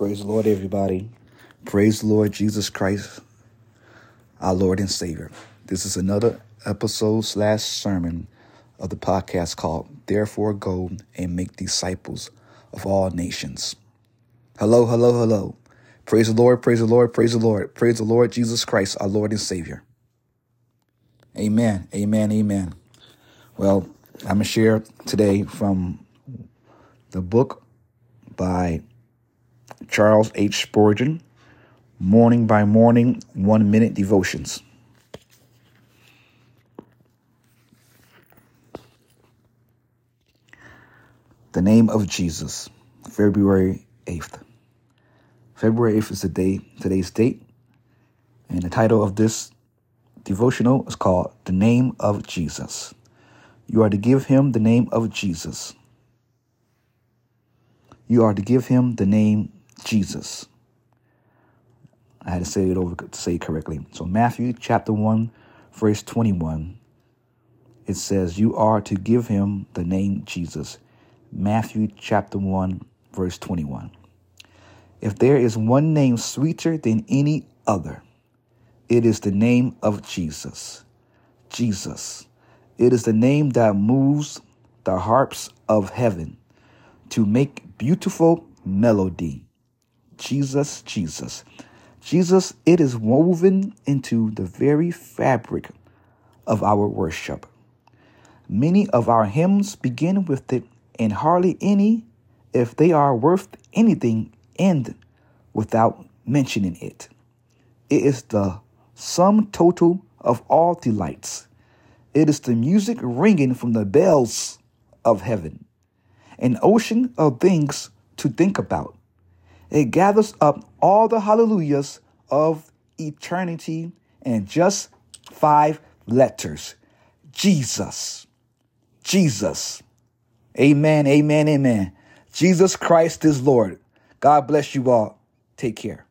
Praise the Lord, everybody. Praise the Lord Jesus Christ, our Lord and Savior. This is another episode slash sermon of the podcast called Therefore Go and Make Disciples of All Nations. Hello, hello, hello. Praise the Lord, praise the Lord, praise the Lord. Praise the Lord Jesus Christ, our Lord and Savior. Amen, amen, amen. Well, I'm going to share today from the book by Charles H. Spurgeon, Morning by Morning, One Minute Devotions. The name of Jesus, February 8th. February 8th is the day, today's date, and the title of this devotional is called The Name of Jesus. You are to give him the name of Jesus. You are to give him the name Jesus. I had to say it over to say it correctly. So Matthew chapter 1, verse 21, it says, You are to give him the name Jesus. Matthew chapter 1, verse 21. If there is one name sweeter than any other, it is the name of Jesus. Jesus. It is the name that moves the harps of heaven to make beautiful melody. Jesus, Jesus. Jesus, it is woven into the very fabric of our worship. Many of our hymns begin with it, and hardly any, if they are worth anything, end without mentioning it. It is the sum total of all delights. It is the music ringing from the bells of heaven, an ocean of things to think about it gathers up all the hallelujahs of eternity in just five letters Jesus. Jesus. Amen, amen, amen. Jesus Christ is Lord. God bless you all. Take care.